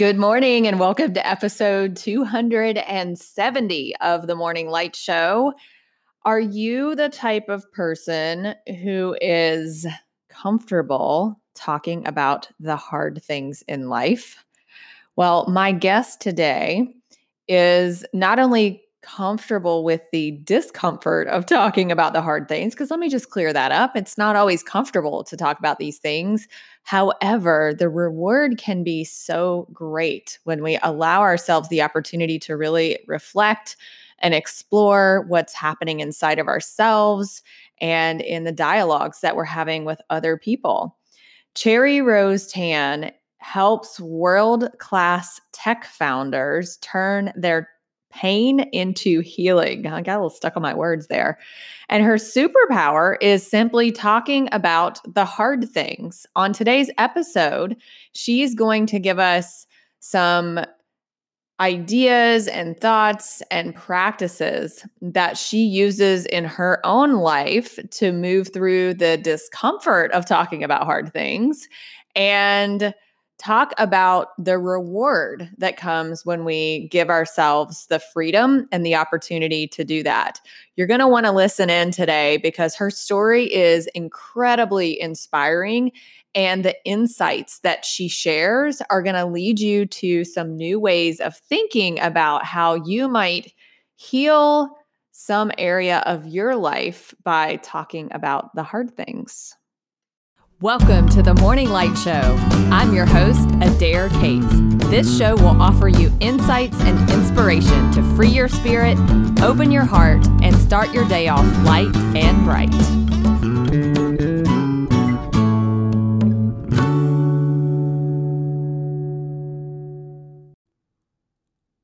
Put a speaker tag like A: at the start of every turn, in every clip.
A: Good morning and welcome to episode 270 of the Morning Light Show. Are you the type of person who is comfortable talking about the hard things in life? Well, my guest today is not only comfortable with the discomfort of talking about the hard things, because let me just clear that up. It's not always comfortable to talk about these things. However, the reward can be so great when we allow ourselves the opportunity to really reflect and explore what's happening inside of ourselves and in the dialogues that we're having with other people. Cherry Rose Tan helps world class tech founders turn their pain into healing. I got a little stuck on my words there. And her superpower is simply talking about the hard things. On today's episode, she's going to give us some ideas and thoughts and practices that she uses in her own life to move through the discomfort of talking about hard things and talk about the reward that comes when we give ourselves the freedom and the opportunity to do that. You're going to want to listen in today because her story is incredibly inspiring. And the insights that she shares are going to lead you to some new ways of thinking about how you might heal some area of your life by talking about the hard things. Welcome to the Morning Light Show. I'm your host, Adair Cates. This show will offer you insights and inspiration to free your spirit, open your heart, and start your day off light and bright.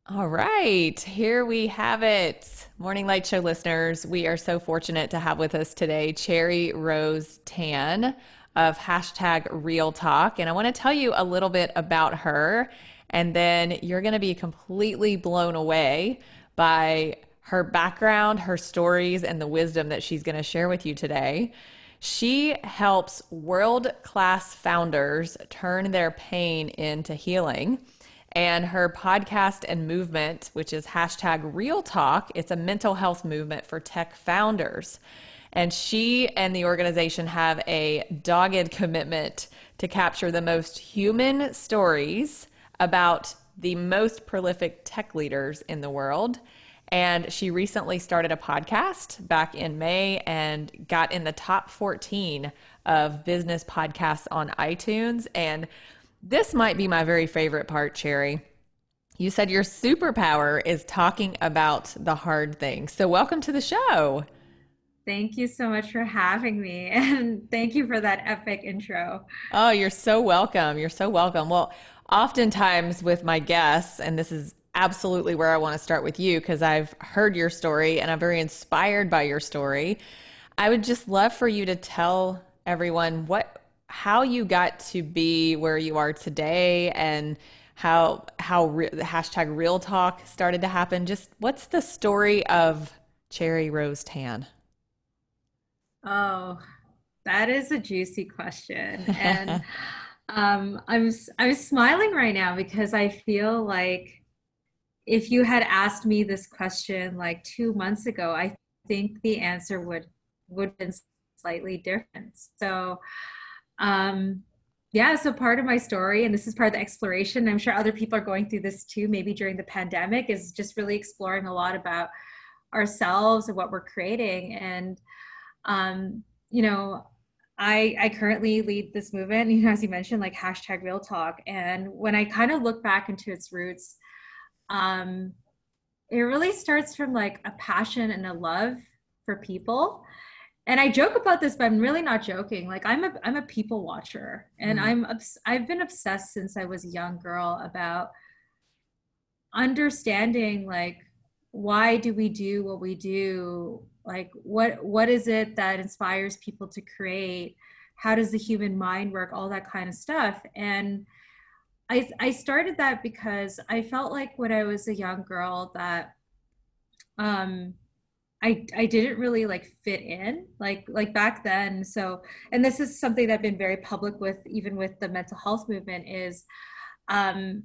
A: All right, here we have it. Morning Light Show listeners, we are so fortunate to have with us today Cherry Rose Tan of hashtag real talk. And I want to tell you a little bit about her. And then you're going to be completely blown away by her background, her stories, and the wisdom that she's going to share with you today. She helps world class founders turn their pain into healing. And her podcast and movement, which is hashtag real talk, it's a mental health movement for tech founders. And she and the organization have a dogged commitment to capture the most human stories about the most prolific tech leaders in the world. And she recently started a podcast back in May and got in the top 14 of business podcasts on iTunes. And this might be my very favorite part, Cherry. You said your superpower is talking about the hard things. So, welcome to the show.
B: Thank you so much for having me. And thank you for that epic intro.
A: Oh, you're so welcome. You're so welcome. Well, oftentimes with my guests, and this is absolutely where I want to start with you because I've heard your story and I'm very inspired by your story. I would just love for you to tell everyone what how you got to be where you are today and how how re- the hashtag real talk started to happen. Just what's the story of Cherry Rose Tan?
B: Oh, that is a juicy question. And um, I'm I'm smiling right now because I feel like if you had asked me this question like two months ago, I think the answer would would have been slightly different. So um yeah, so part of my story, and this is part of the exploration, I'm sure other people are going through this too, maybe during the pandemic, is just really exploring a lot about ourselves and what we're creating. And um, you know, I I currently lead this movement, you know, as you mentioned, like hashtag real talk. And when I kind of look back into its roots, um, it really starts from like a passion and a love for people. And I joke about this, but I'm really not joking. Like I'm a I'm a people watcher, and mm-hmm. I'm obs- I've been obsessed since I was a young girl about understanding like why do we do what we do like what what is it that inspires people to create? How does the human mind work? All that kind of stuff. And i i started that because i felt like when i was a young girl that um I, I didn't really like fit in like like back then. So and this is something that I've been very public with even with the mental health movement is um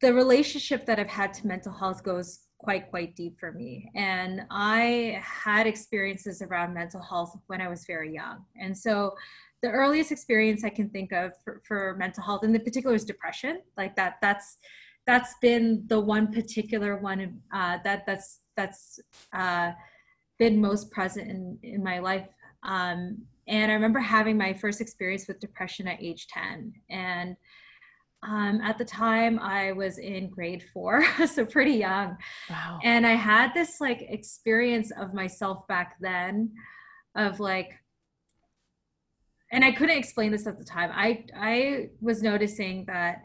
B: the relationship that I've had to mental health goes quite quite deep for me. And i had experiences around mental health when i was very young. And so the earliest experience i can think of for, for mental health in the particular is depression. Like that that's that's been the one particular one uh, that that's that's uh, been most present in in my life. Um, and i remember having my first experience with depression at age 10 and um, at the time, I was in grade four, so pretty young. Wow. And I had this like experience of myself back then of like, and I couldn't explain this at the time. I I was noticing that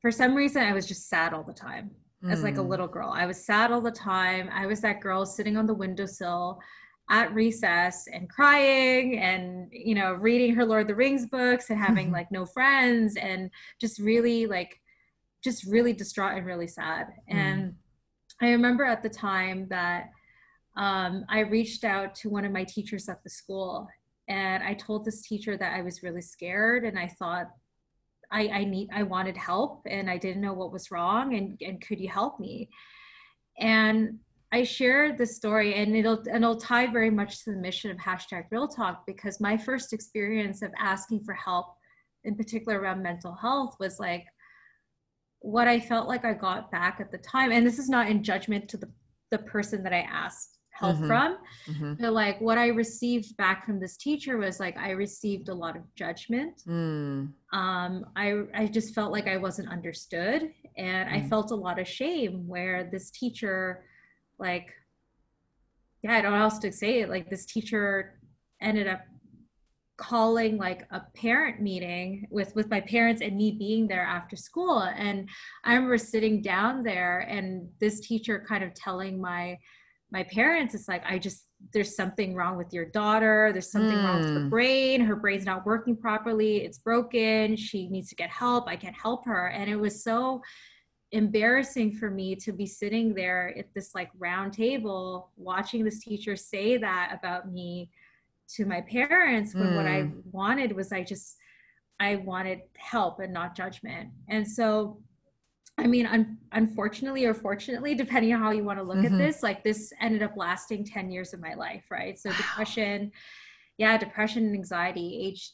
B: for some reason I was just sad all the time mm. as like a hmm. little girl. I was sad all the time. I was that girl sitting on the windowsill at recess and crying and you know reading her lord of the rings books and having like no friends and just really like just really distraught and really sad. Mm. and i remember at the time that um, i reached out to one of my teachers at the school and i told this teacher that i was really scared and i thought i, I need i wanted help and i didn't know what was wrong and, and could you help me? And I share the story and it'll and it'll tie very much to the mission of hashtag real talk because my first experience of asking for help in particular around mental health was like what I felt like I got back at the time. And this is not in judgment to the, the person that I asked help mm-hmm. from. Mm-hmm. But like what I received back from this teacher was like I received a lot of judgment. Mm. Um, I I just felt like I wasn't understood, and mm. I felt a lot of shame where this teacher like yeah i don't know how else to say it. Like this teacher ended up calling like a parent meeting with with my parents and me being there after school. And i remember sitting down there and this teacher kind of telling my my parents it's like i just there's something wrong with your daughter. There's something mm. wrong with her hmm. brain. Her brain's not working properly. It's broken. She needs to get help. I can't help her. And it was so embarrassing for me to be sitting there at this like round table watching this teacher say that about me to my parents when mm. what I hmm. wanted was I just I wanted help and not judgment. And so I mean un- unfortunately or fortunately depending on how you want to look mm-hmm. at this like this ended up lasting 10 years of my life, right? So depression yeah, depression and anxiety age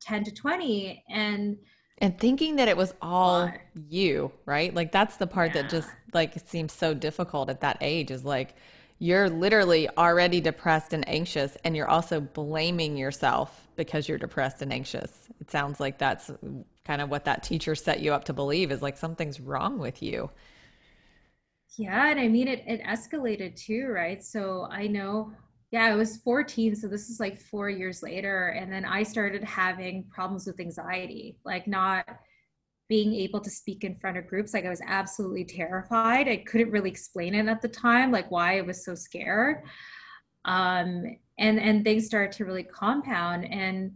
B: 10 to 20 and
A: and thinking that it was all you right? Like that's the part yeah. that just like seems so difficult at that age is like you're literally already depressed and anxious and you're also blaming yourself because you're depressed and anxious. It sounds like that's kind of what that teacher set you up to believe is like something's wrong with you.
B: Yeah and i mean it, it escalated too right? So i know yeah, I was 14. So this is like four years later. And then I started having problems with anxiety, like not being able to speak in front of groups. Like I was absolutely terrified. I couldn't really explain it at the time, like why I was so scared. Um, and, and things started to really compound. And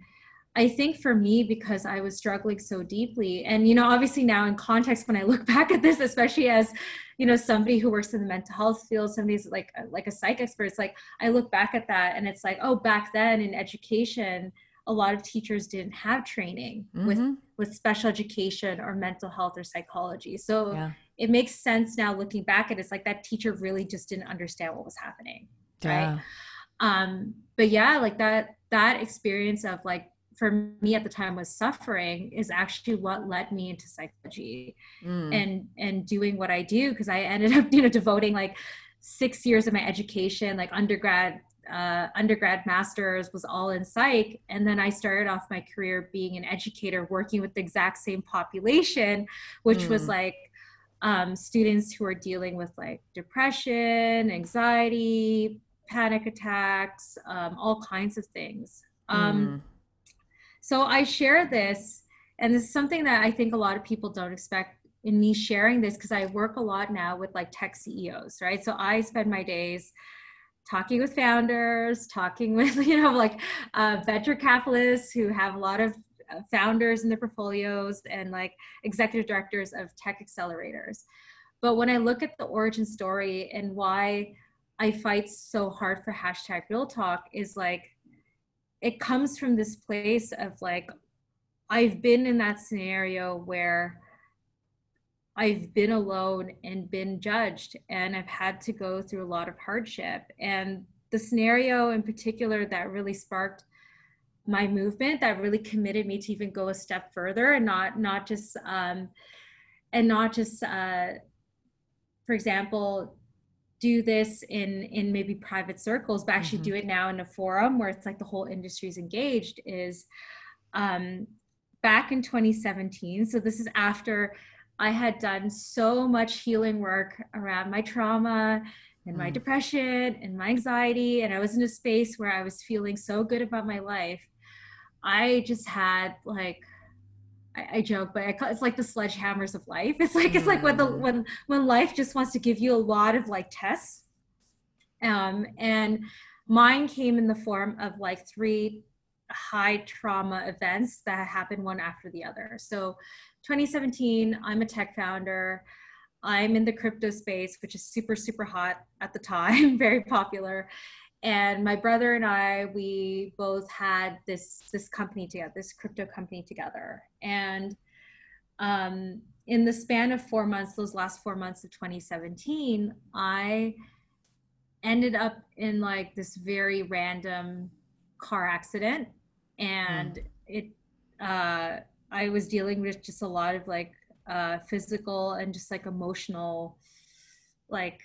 B: I think for me, because I was struggling so deeply, and you know, obviously now in context, when I look back at this, especially as you know somebody who works in the mental health field, somebody's like like a psych expert, it's like I look back at that, and it's like, oh, back then in education, a lot of teachers didn't have training mm-hmm. with with special education or mental health or psychology. So yeah. it makes sense now looking back at it, it's like that teacher really just didn't understand what was happening, yeah. right? Um, but yeah, like that that experience of like for me at the time was suffering is actually what led me into psychology mm. and and doing what I do because I ended up you know devoting like six years of my education like undergrad uh, undergrad masters was all in psych and then i started off my career being an educator working with the exact same population which mm. was like um, students who are dealing with like depression anxiety panic attacks um, all kinds of things um, mm so I share this, and this is something that I think a lot of people don't expect in me sharing this because I work a lot now with like tech CEOs, right? So I spend my days talking with founders, talking with, you know, like uh, venture capitalists who have a lot of uh, founders in their portfolios and like executive directors of tech accelerators. But when I look at the origin story and why I fight so hard for hashtag real talk is like it comes from this place of like i've been in that scenario where I've been alone and been judged, and I've had to go through a lot of hardship. And the scenario in particular that really sparked my movement, that really committed me to even go a step further and not not just um, and not just uh, for example do this in in maybe private circles but actually mm-hmm. do it now in a forum where it's like the whole industry is engaged is um back in 2017 so this is after i had done so much healing work around my trauma and my mm. depression and my anxiety and i was in a space where i was feeling so good about my life i just had like I, I joke, but I, it's like the sledgehammers of life. It's like it's like when the mm. when when life just wants to give you a lot of like tests. Um, and mine came in the form of like three high trauma events that happened one after the other. So 2017, I'm a tech founder. I'm in the crypto space, which is super, super hot at the time, very popular and my brother and I, we both had this this company together, this crypto company together. And um, in the span of four months, those last four months of 2017, I ended up in like this very random car accident, and mm. it. Uh, I was dealing with just a lot of like uh, physical and just like emotional, like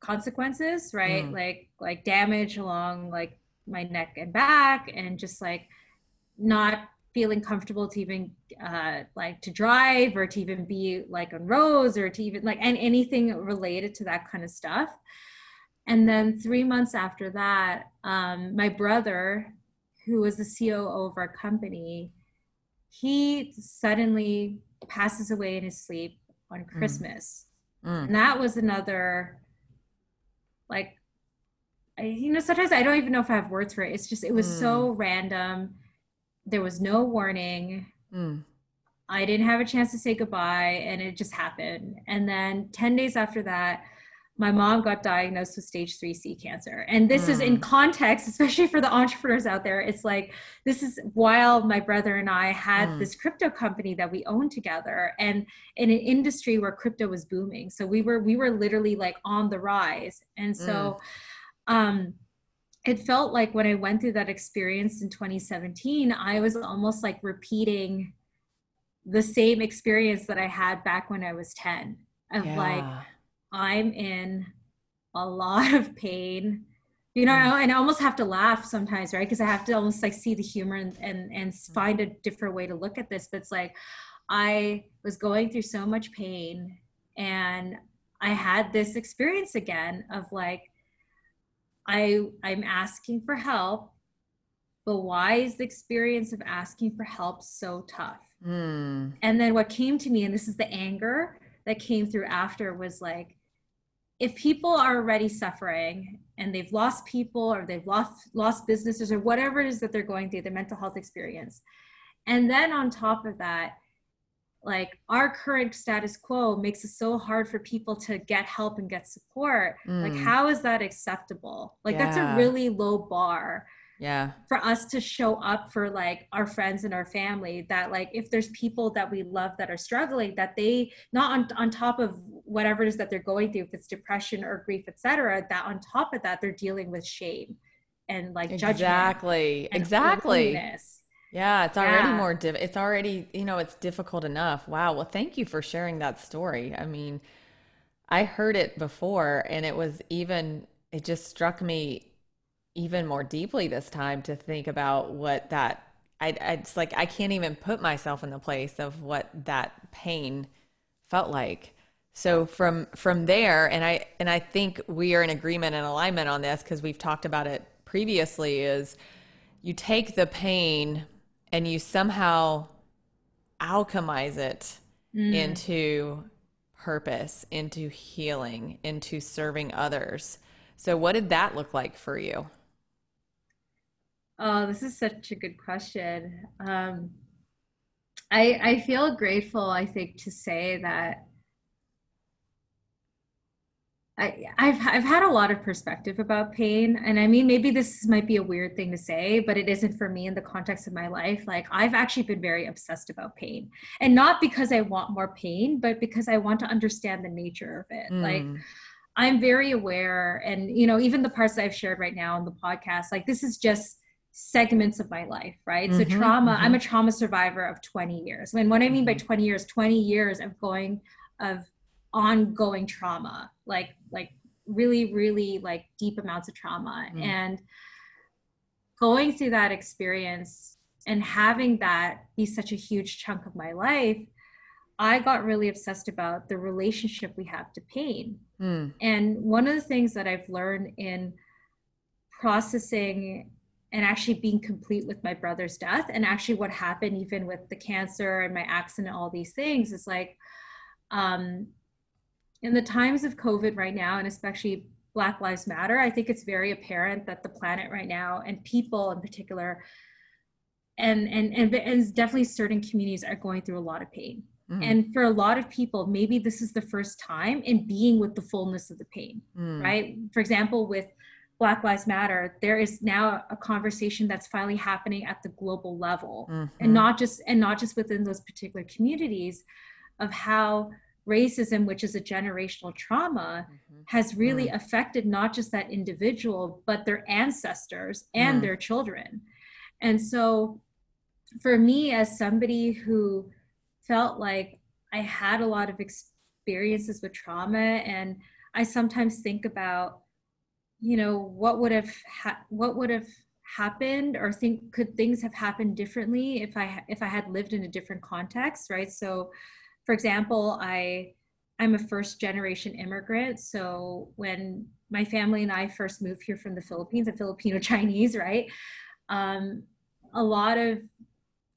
B: consequences right mm. like like damage along like my neck and back and just like not feeling comfortable to even uh like to drive or to even be like on roads or to even like and anything related to that kind of stuff and then three months after that um my brother who was the coo of our company he suddenly passes away in his sleep on mm. christmas mm. and that was another like I, you know sometimes i don't even know if i have words for it it's just it was mm. so random there was no warning mm. i didn't have a chance to say goodbye and it just happened and then 10 days after that my mom got diagnosed with stage 3c cancer and this mm. is in hmm. context especially for the entrepreneurs out there it's like this is while my brother and i had mm. this crypto company that we owned together and in an industry where crypto was booming so we were we were literally like on the rise and so mm. um it felt like when i went through that experience in 2017 i was almost like repeating the same experience that i had back when i was 10 of yeah. like I'm in a lot of pain. You know, mm. and I almost have to laugh sometimes, right? Because I have to almost like see the humor and, and and mm. find a different way to look at this. But it's like I was going through so much pain and I had this experience again of like I I'm asking for help, but why is the experience of asking for help so tough? Mm. And then what came to me, and this is the anger that came through after, was like, if people are already suffering and they've lost people or they've lost lost businesses or whatever it is that they're going through, their mental health experience, and then on top of that, like our current status quo makes it so hard for people to get help and get support. Mm. Like, how is that acceptable? Like, yeah. that's a really low bar
A: yeah.
B: for us to show up for like our friends and our family that like if there's people that we love that are struggling that they not on, on top of whatever it is that they're going through if it's depression or grief etc that on top of that they're dealing with shame and like judgment.
A: exactly. exactly. yeah it's already yeah. more diff- it's already you know it's difficult enough. Wow. Well thank you for sharing that story. I mean i heard it before and it was even it just struck me even more deeply this time to think about what that I, I it's like I can't even put myself in the place of what that pain felt like. So from from there, and I and I think we are in agreement and alignment on this because we've talked about it previously. Is you take the pain and you somehow alchemize it mm. into purpose, into healing, into serving others. So what did that look like for you?
B: Oh, this is such a good question. Um, I I feel grateful. I think to say that I, have I've had a lot of perspective about pain, and I mean maybe this might be a weird thing to say, but it isn't for me in the context of my life. Like I've actually been very obsessed about pain, and not because I want more pain, but because I want to understand the nature of it. Mm. Like I'm very aware, and you know even the parts that I've shared right now on the podcast, like this is just segments of my life, right? Mm-hmm, so trauma. Mm-hmm. I'm a trauma survivor of 20 years. And what I mean by mm-hmm. 20 years, 20 years of going of ongoing trauma like like really really like deep amounts of trauma mm. and going through that experience and having that be such a huge chunk of my life i got really obsessed about the relationship we have to pain mm. and one of the things that i've learned in processing and actually being complete with my brother's death and actually what happened even with the cancer and my accident all these things is like um, in the times of COVID right now, and especially Black Lives Matter, I think it's very apparent that the planet right now and people in particular, and and and, and definitely certain communities are going through a lot of pain. Mm. And for a lot of people, maybe this is the first time in being with the fullness of the pain, mm. right? For example, with Black Lives Matter, there is now a conversation that's finally happening at the global level, mm-hmm. and not just and not just within those particular communities, of how racism, which is a generational trauma, mm-hmm. has really mm. affected not just that individual, but their ancestors and mm. their children. And so, for me, as somebody who felt like I had a lot of experiences with trauma, and I sometimes think about, you know, what would have ha- what would have happened or think could things have happened differently if i if i had lived in a different context right so for example, I I'm a first generation immigrant. So when my family and I first moved here from the Philippines, a Filipino Chinese, right? Um, a lot of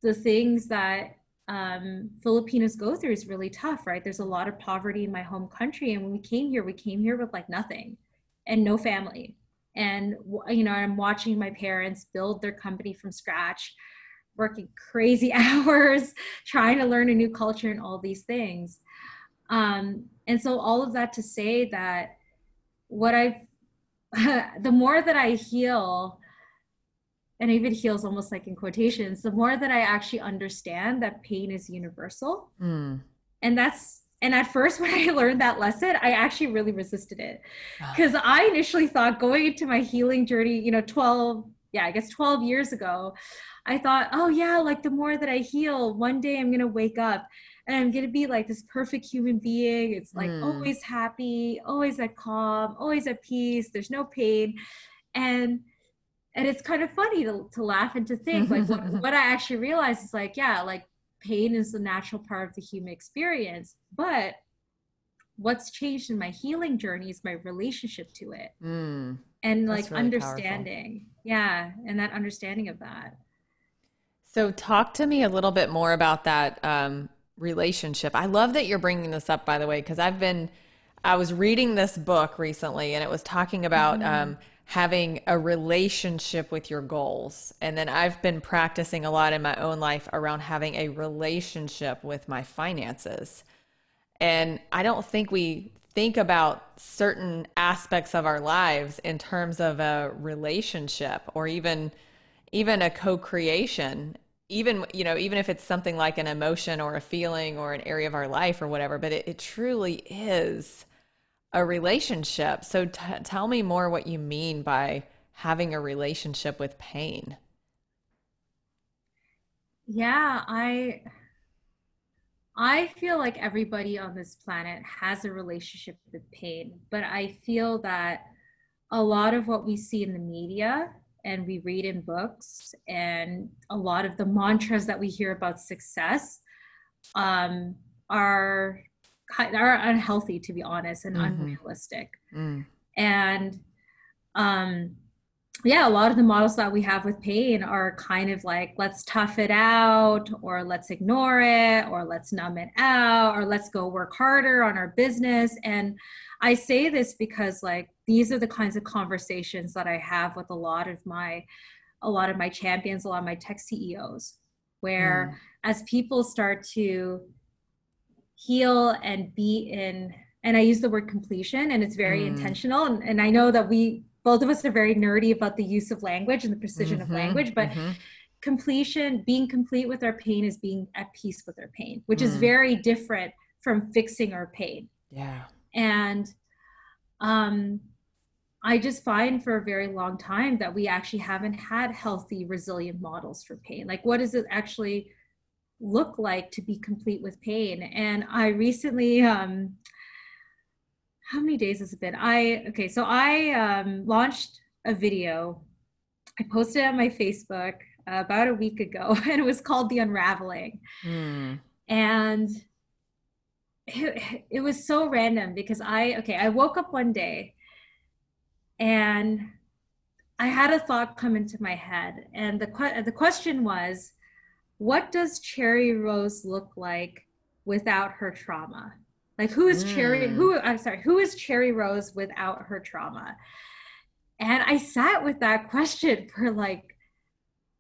B: the things that um, Filipinos go through is really tough, right? There's a lot of poverty in my home country. And when we came here, we came here with like nothing and no family. And, you know, I'm watching my parents build their company from scratch working crazy hours, trying to learn a new culture and all these things. Um, and so all of that to say that what I've, the more that I heal, and even heals almost like in quotations, the more that I actually understand that pain is universal. Mm. And that's, and at first when I learned that lesson, I actually really resisted it. Because ah. I initially thought going into my healing journey, you know, 12, yeah, I guess 12 years ago, I thought, oh yeah, like the more that I heal, one day I'm gonna wake up and I'm gonna be like this perfect human being. It's like mm. always happy, always at calm, always at peace. There's no pain, and and it's kind of funny to, to laugh and to think like what, what I actually realized is like yeah, like pain is the natural part of the human experience, but what's changed in my healing journey is my relationship to it mm, and like really understanding powerful. yeah and that understanding of that
A: so, talk to me a little bit more about that um, relationship. I love that you're bringing this up, by the way, because I've been, I was reading this book recently and it was talking about mm-hmm. um, having a relationship with your goals. And then I've been practicing a lot in my own life around having a relationship with my finances. And I don't think we think about certain aspects of our lives in terms of a relationship or even even a co-creation even you know even if it's something like an emotion or a feeling or an area of our life or whatever but it, it truly is a relationship. So t- tell me more what you mean by having a relationship with pain.
B: Yeah i i feel like everybody on this planet has a relationship with pain but i feel that a lot of what we see in the media and we read in books and a lot of the mantras that we hear about success um, are are unhealthy to be honest and mm-hmm. unrealistic mm. and um, yeah a lot of the models that we have with pain are kind of like let's tough it out or let's ignore it or let's numb it out or let's go work harder on our business and i say this because like these are the kinds of conversations that I have with a lot of my a lot of my champions, a lot of my tech CEOs, where mm. as people start to heal and be in and I use the word completion, and it's very mm. intentional. And, and I know that we both of us are very nerdy about the use of language and the precision mm-hmm, of language, but mm-hmm. completion, being complete with our pain, is being at peace with our pain, which mm. is very different from fixing our pain.
A: Yeah.
B: And um, I just find for a very long time that we actually haven't had healthy, resilient models for pain. Like, what is it actually look like to be complete with pain? And I recently, um, how many days has it been? I, okay, so I um, launched a video. I posted it on my Facebook uh, about a week ago, and it was called The Unraveling. Mm. And it, it was so random because I, okay, I woke up one day and I had a thought come into my head, and the que- the question was, what does Cherry Rose look like without her trauma? Like who is mm. Cherry? Who I'm sorry, who is Cherry Rose without her trauma? And I sat with that question for like,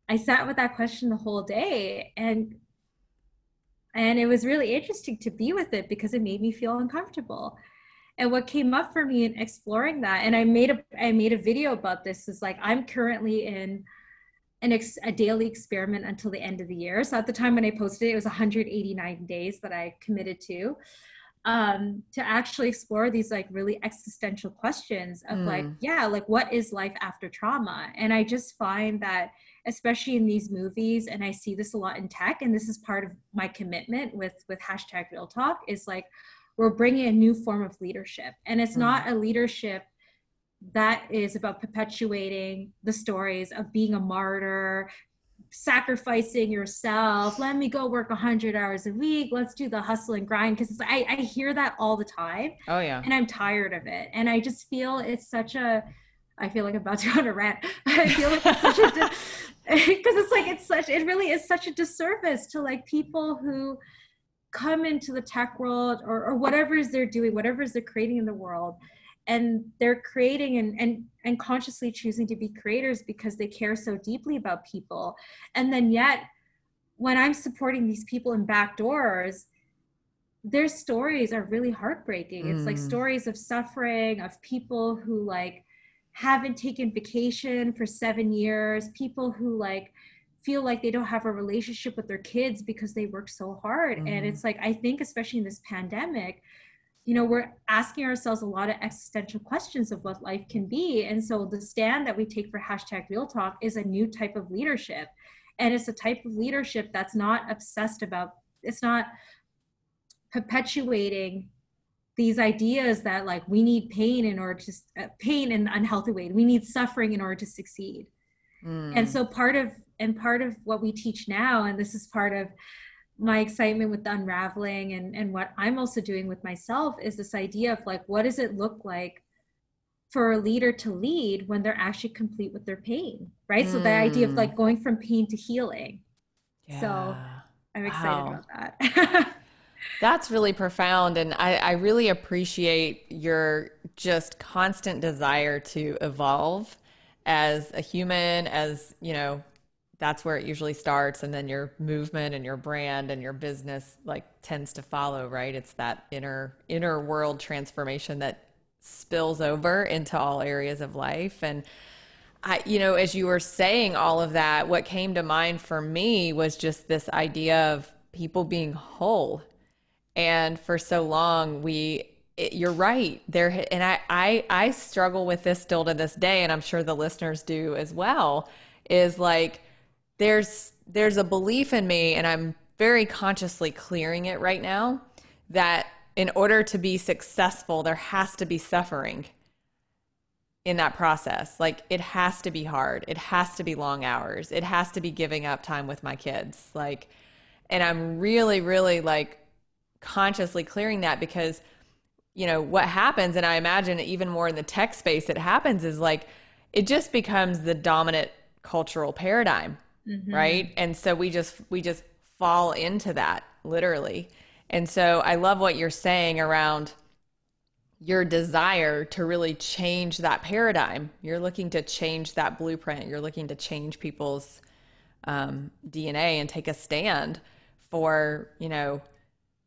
B: I sat with that question the whole day, and and it was really interesting to be with it because it made me feel uncomfortable and what came up for me in exploring that and i made a i made a video about this is like i'm currently in an ex, a daily experiment until the end of the year so at the time when i posted it it was 189 days that i committed to um to actually explore these like really existential questions of mm. like yeah like what is life after trauma and i just find that especially in these movies and i see this a lot in tech and this is part of my commitment with with hashtag real talk is like we're bringing a new form of leadership. And it's mm. not a leadership that is about perpetuating the stories of being a martyr, sacrificing yourself. Let me go work 100 hours a week. Let's do the hustle and grind. Because I, I hear that all the time.
A: Oh, yeah.
B: And I'm tired of it. And I just feel it's such a, I feel like I'm about to go on a rant. I feel like it's such a, because it's like, it's such, it really is such a disservice to like people who, come into the tech world or, or whatever is they're doing, whatever is they're creating in the world. And they're creating and, and, and consciously choosing to be creators because they care so deeply about people. And then yet, when I'm supporting these people in back doors, their stories are really heartbreaking. Mm. It's like mm. stories of suffering, of people who like haven't taken vacation for seven years, people who like feel like they don't have a relationship with their kids because they work so hard mm-hmm. and it's like i think especially in this pandemic you know we're asking ourselves a lot of existential questions of what life can be. And so the stand that we take for hashtag real talk is a new type of leadership. And it's a type of leadership that's not obsessed about it's not perpetuating these ideas that like we need pain in order to uh, pain in an unhealthy way. We need suffering in order to succeed. Mm. and so part of and part of what we teach now and this is part of my excitement with the unraveling and and what i'm also doing with myself is this idea of like what does it look like for a leader to lead when they're actually complete with their pain right mm. so the idea of like mm. going from pain to healing yeah. so i'm excited wow. about that
A: That's really profound. And I, I, really appreciate your just constant desire to evolve as a human, as, you know, that's where it usually starts and then your movement and your brand and your business like tends to follow right it's that inner inner world transformation that spills over into all areas of life and I, you know, as you were saying all of that, what came to mind for me was just this idea of people being whole. And for so long, we, it, you're right there. And I, I, I struggle with this still to this day, and I'm sure the listeners do as well. Is like there's there's a belief in me and I'm very consciously clearing it right now that in order to be successful there has to be suffering in that process. Like it has to be hard. It has to be long hours. It has to be giving up time with my kids. Like and I'm really really like consciously clearing that because you know what happens and I imagine even more in the tech space it happens is like it just becomes the dominant cultural paradigm mm-hmm. right and so we just we just fall into that literally and so i love what you're saying around your desire to really change that paradigm you're looking to change that blueprint you're looking to change people's um, dna and take a stand for you know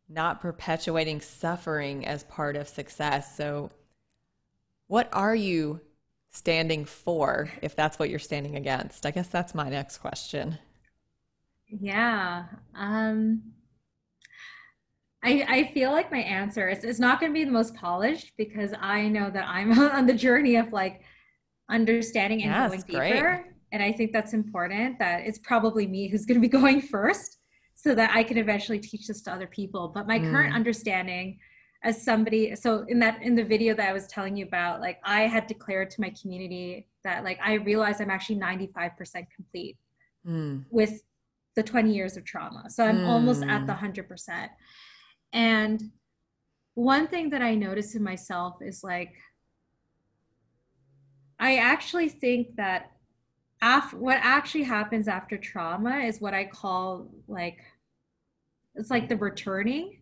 A: not perpetuating suffering as part of success. So, what are you standing for if that's what you're standing against? I guess that's my next question.
B: Yeah. Um, I, I feel like my answer is it's not going to be the most polished because I know that I'm on the journey of like understanding and going deeper. Great. And I think that's important that it's probably me who's going to be going first so that I can eventually teach this to other people. But my mm. current understanding as somebody, so in that, in the video that I was telling you about, like I had declared to my community that like I realized I'm actually 95% complete mm. with the 20 years of trauma. So I'm mm. almost at the 100%. Hmm. And one thing that I notice in myself is like, I actually think that after what actually happens after trauma is what I call like it's like the returning.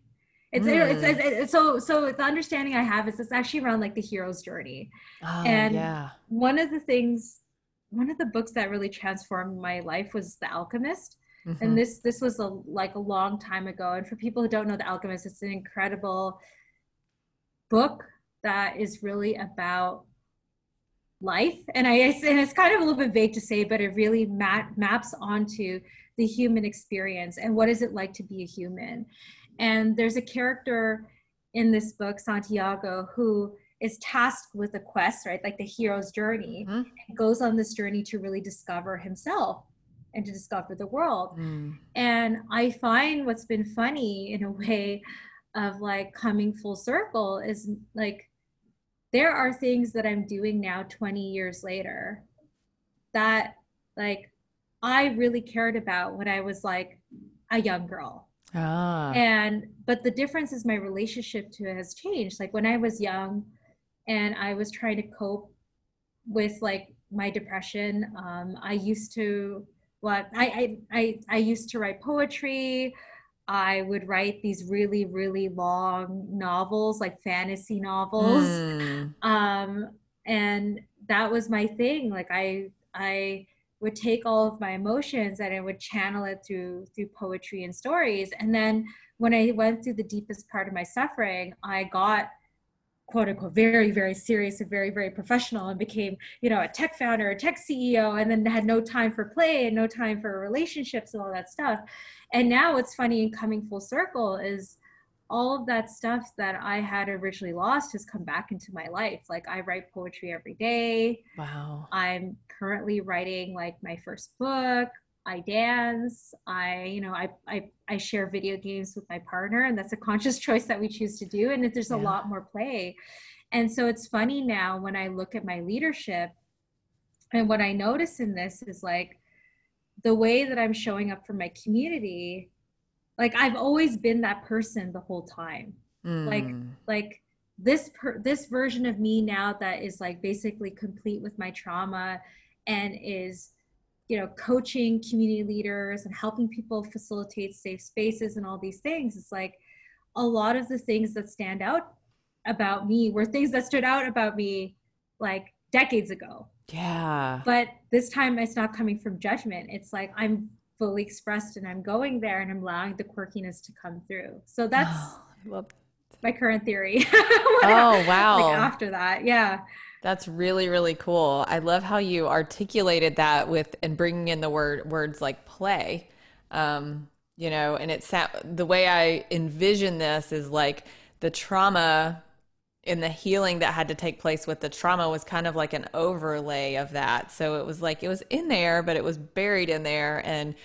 B: It's, mm. it's, it's, it's, so so the understanding I have is it's actually around like the hero's journey. Oh, and yeah. one of the things one of the books that really transformed my life was The Alchemist. Mm-hmm. And this this was a like a long time ago. And for people who don't know The Alchemist, it's an incredible book that is really about life and i and it's kind of a little bit vague to say but it really map, maps onto the human experience and what is it like to be a human and there's a character in this book santiago who is tasked with a quest right like the hero's journey mm-hmm. and goes on this journey to really discover himself and to discover the world mm. and i find what's been funny in a way of like coming full circle is like there are things that I'm doing now 20 years later that like I really cared about when I was like a young girl. Ah. And but the difference is my relationship to it has changed. Like when I was young and I was trying to cope with like my depression, um, I used to what well, I, I I I used to write poetry. I would write these really, really long novels, like fantasy novels. Mm. Um, and that was my thing. Like I, I would take all of my emotions and I would channel it through through poetry and stories. And then when I went through the deepest part of my suffering, I got quote unquote very very serious and very very professional and became you know a tech founder a tech ceo and then had no time for play and no time for relationships and all that stuff and now what's funny and coming full circle is all of that stuff that i had originally lost has come back into my life like i write poetry every day
A: wow
B: i'm currently writing like my first book I dance. I, you know, I, I, I share video games with my partner, and that's a conscious choice that we choose to do. And there's a lot more play. And so it's funny now when I look at my leadership, and what I notice in this is like the way that I'm showing up for my community. Like I've always been that person the whole time. Mm. Like, like this per, this version of me now that is like basically complete with my trauma and is you know coaching community leaders and helping people facilitate safe spaces and all these things it's like a lot of the things that stand out about me were things that stood out about me like decades ago
A: yeah
B: but this time it's not coming from judgment it's like i'm fully expressed and i'm going there and i'm allowing the quirkiness to come through. So that's oh, my current theory.
A: Oh wow.
B: like after that? Yeah.
A: That's really really cool. I love how you articulated that with and bringing in the word words like play. Um, you know, and it's the way I envision this is like the trauma in the healing that had to take place with the trauma was kind of like an overlay of that. So it was like it was in there, but it was buried in there and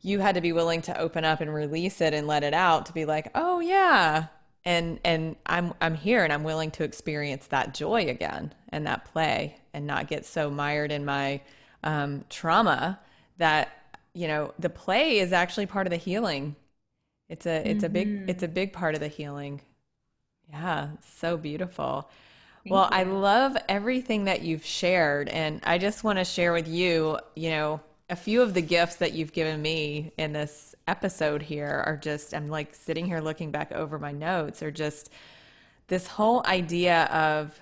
A: you had to be willing to open up and release it and let it out to be like, "Oh yeah, and and I'm I'm here and I'm willing to experience that joy again and that play and not get so mired in my um, trauma that you know the play is actually part of the healing. It's a it's mm-hmm. a big it's a big part of the healing. Yeah, so beautiful. Thank well, you. I love everything that you've shared and I just want to share with you, you know, a few of the gifts that you've given me in this episode here are just I'm like sitting here looking back over my notes are just this whole idea of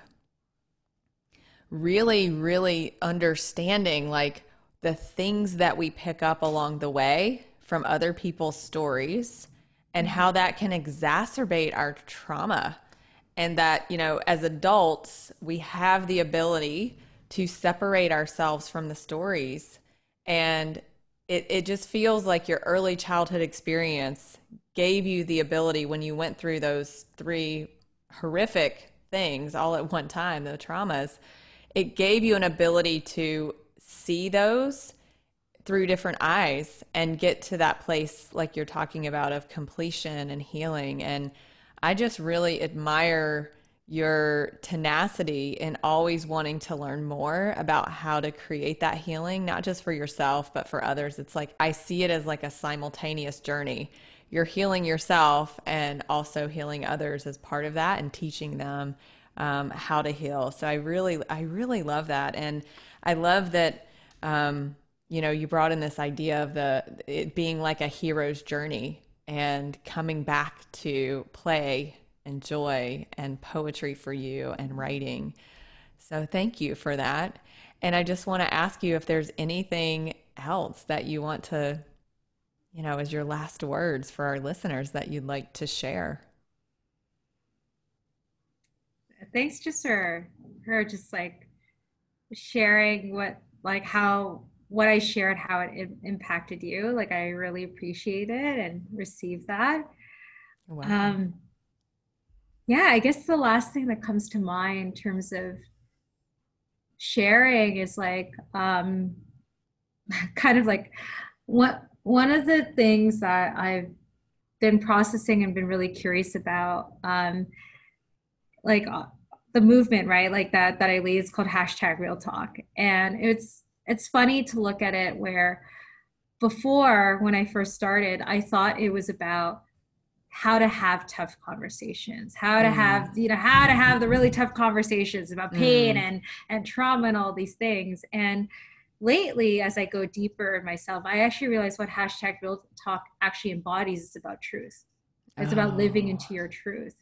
A: really really understanding like the things that we pick up along the way from other people's stories and how that can exacerbate our trauma. And that, you know, as adults, we have the ability to separate ourselves from the stories. And it, it just feels like your early childhood experience gave you the ability when you went through those three horrific things all at one time, the traumas, it gave you an ability to see those through different eyes and get to that place like you're talking about of completion and healing. And i just really admire your tenacity in always wanting to learn more about how to create that healing not just for yourself but for others. It's like i see it as like a simultaneous journey. You're healing yourself and also healing others as part of that and teaching them um, how to heal. So i really i really love that. And i love that um, you know, you brought in this idea of the it being like a hero's journey and coming back to play and joy and poetry for you and writing. So thank you for that. And I just want to ask you if there's anything else that you want to, you know, as your last words for our listeners that you'd like to share.
B: Thanks just for her just like sharing what like how what I shared, how it impacted you. Like I really appreciate it and receive that. Wow. Um, yeah, I guess the last thing that comes to mind in terms of sharing is like um, kind of like what one of the things that I've been processing and been really curious about, um, like uh, the movement, right? Like that that I lead is called hashtag Real Talk, and it's it's funny to look at it where before when I first started, I thought it was about how to have tough conversations, how to mm. have, you know, how to have the really tough conversations about pain mm. and and trauma and all these things. And lately, as I go deeper in myself, I actually realize what hashtag real talk actually embodies is about truth. It's oh. about living into oh. your truth.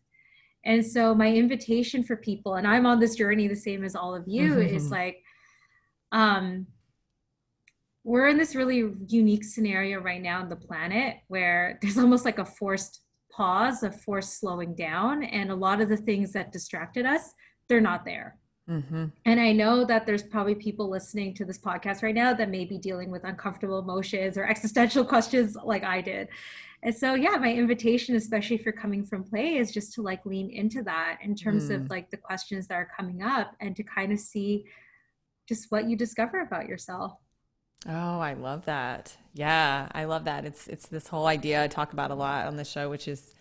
B: And so my invitation for people, and I'm on this journey the same as all of you, mm-hmm. is like um, we're in this really unique scenario right now on the planet where there's almost like a forced pause, a forced slowing down, and a lot of the things that distracted us, they're not there. Mm-hmm. And I know that there's probably people listening to this podcast right now that may be dealing with uncomfortable emotions or existential questions like I did. And so, yeah, my invitation, especially if you're coming from play, is just to like lean into that in terms mm. of like the questions that are coming up and to kind of see just what you discover about yourself.
A: Oh, I love that. Yeah, I love that. It's it's this whole idea I talk about a lot on the show, which is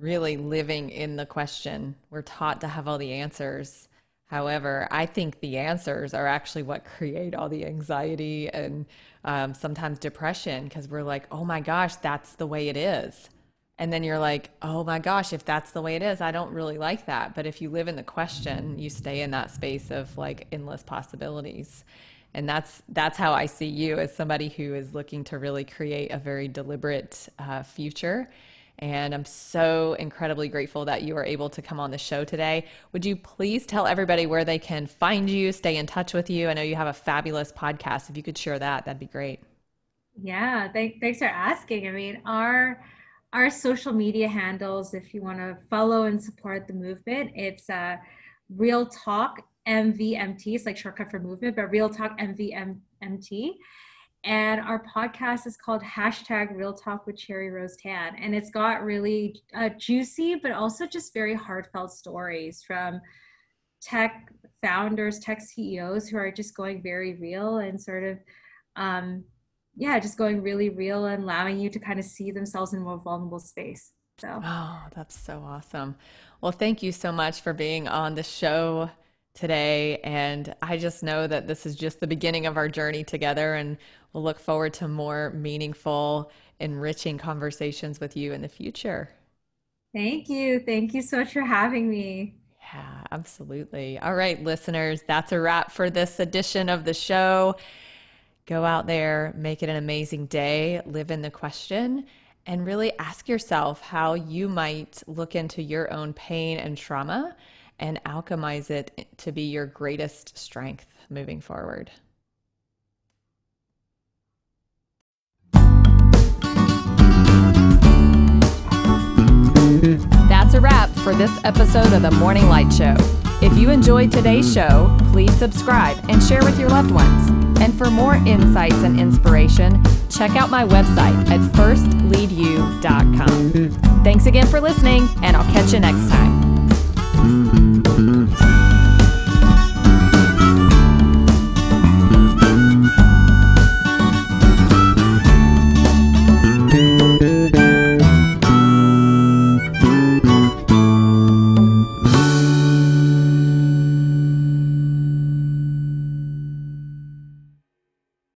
A: really living in the question. We're taught to have all the answers. However, I think the answers are actually what create all the anxiety and um, sometimes depression because we're like, oh my gosh, that's the way it is. And then you're like, oh my gosh, if that's the way it is, I don't really like that. But if you live in the question, you stay in that space of like endless possibilities. And that's that's how I see you as somebody who is looking to really create a very deliberate uh, future. And I'm so incredibly grateful that you are able to come on the show today. Would you please tell everybody where they can find you, stay in touch with you? I know you have a fabulous podcast. If you could share that, that'd be great.
B: Yeah, th- thanks for asking. I mean, our our social media handles, if you want to follow and support the movement, it's uh, Real Talk MVMT. It's like shortcut for movement, but Real Talk MVMT. And our podcast is called hashtag Real Talk with Cherry Rose Tan. And it's got really uh, juicy, but also just very heartfelt stories from tech founders, tech CEOs who are just going very real and sort of um, yeah, just going really real and allowing you to kind of see themselves in more vulnerable space. So,
A: oh, that's so awesome. Well, thank you so much for being on the show today. And I just know that this is just the beginning of our journey together. And we'll look forward to more meaningful, enriching conversations with you in the future.
B: Thank you. Thank you so much for having me.
A: Yeah, absolutely. All right, listeners, that's a wrap for this edition of the show. Go out there, make it an amazing day, live in the question, and really ask yourself how you might look into your own pain and trauma and alchemize it to be your greatest strength moving forward. That's a wrap for this episode of the Morning Light Show. If you enjoyed today's show, please subscribe and share with your loved ones. And for more insights and inspiration, check out my website at firstleadyou.com. Thanks again for listening, and I'll catch you next time.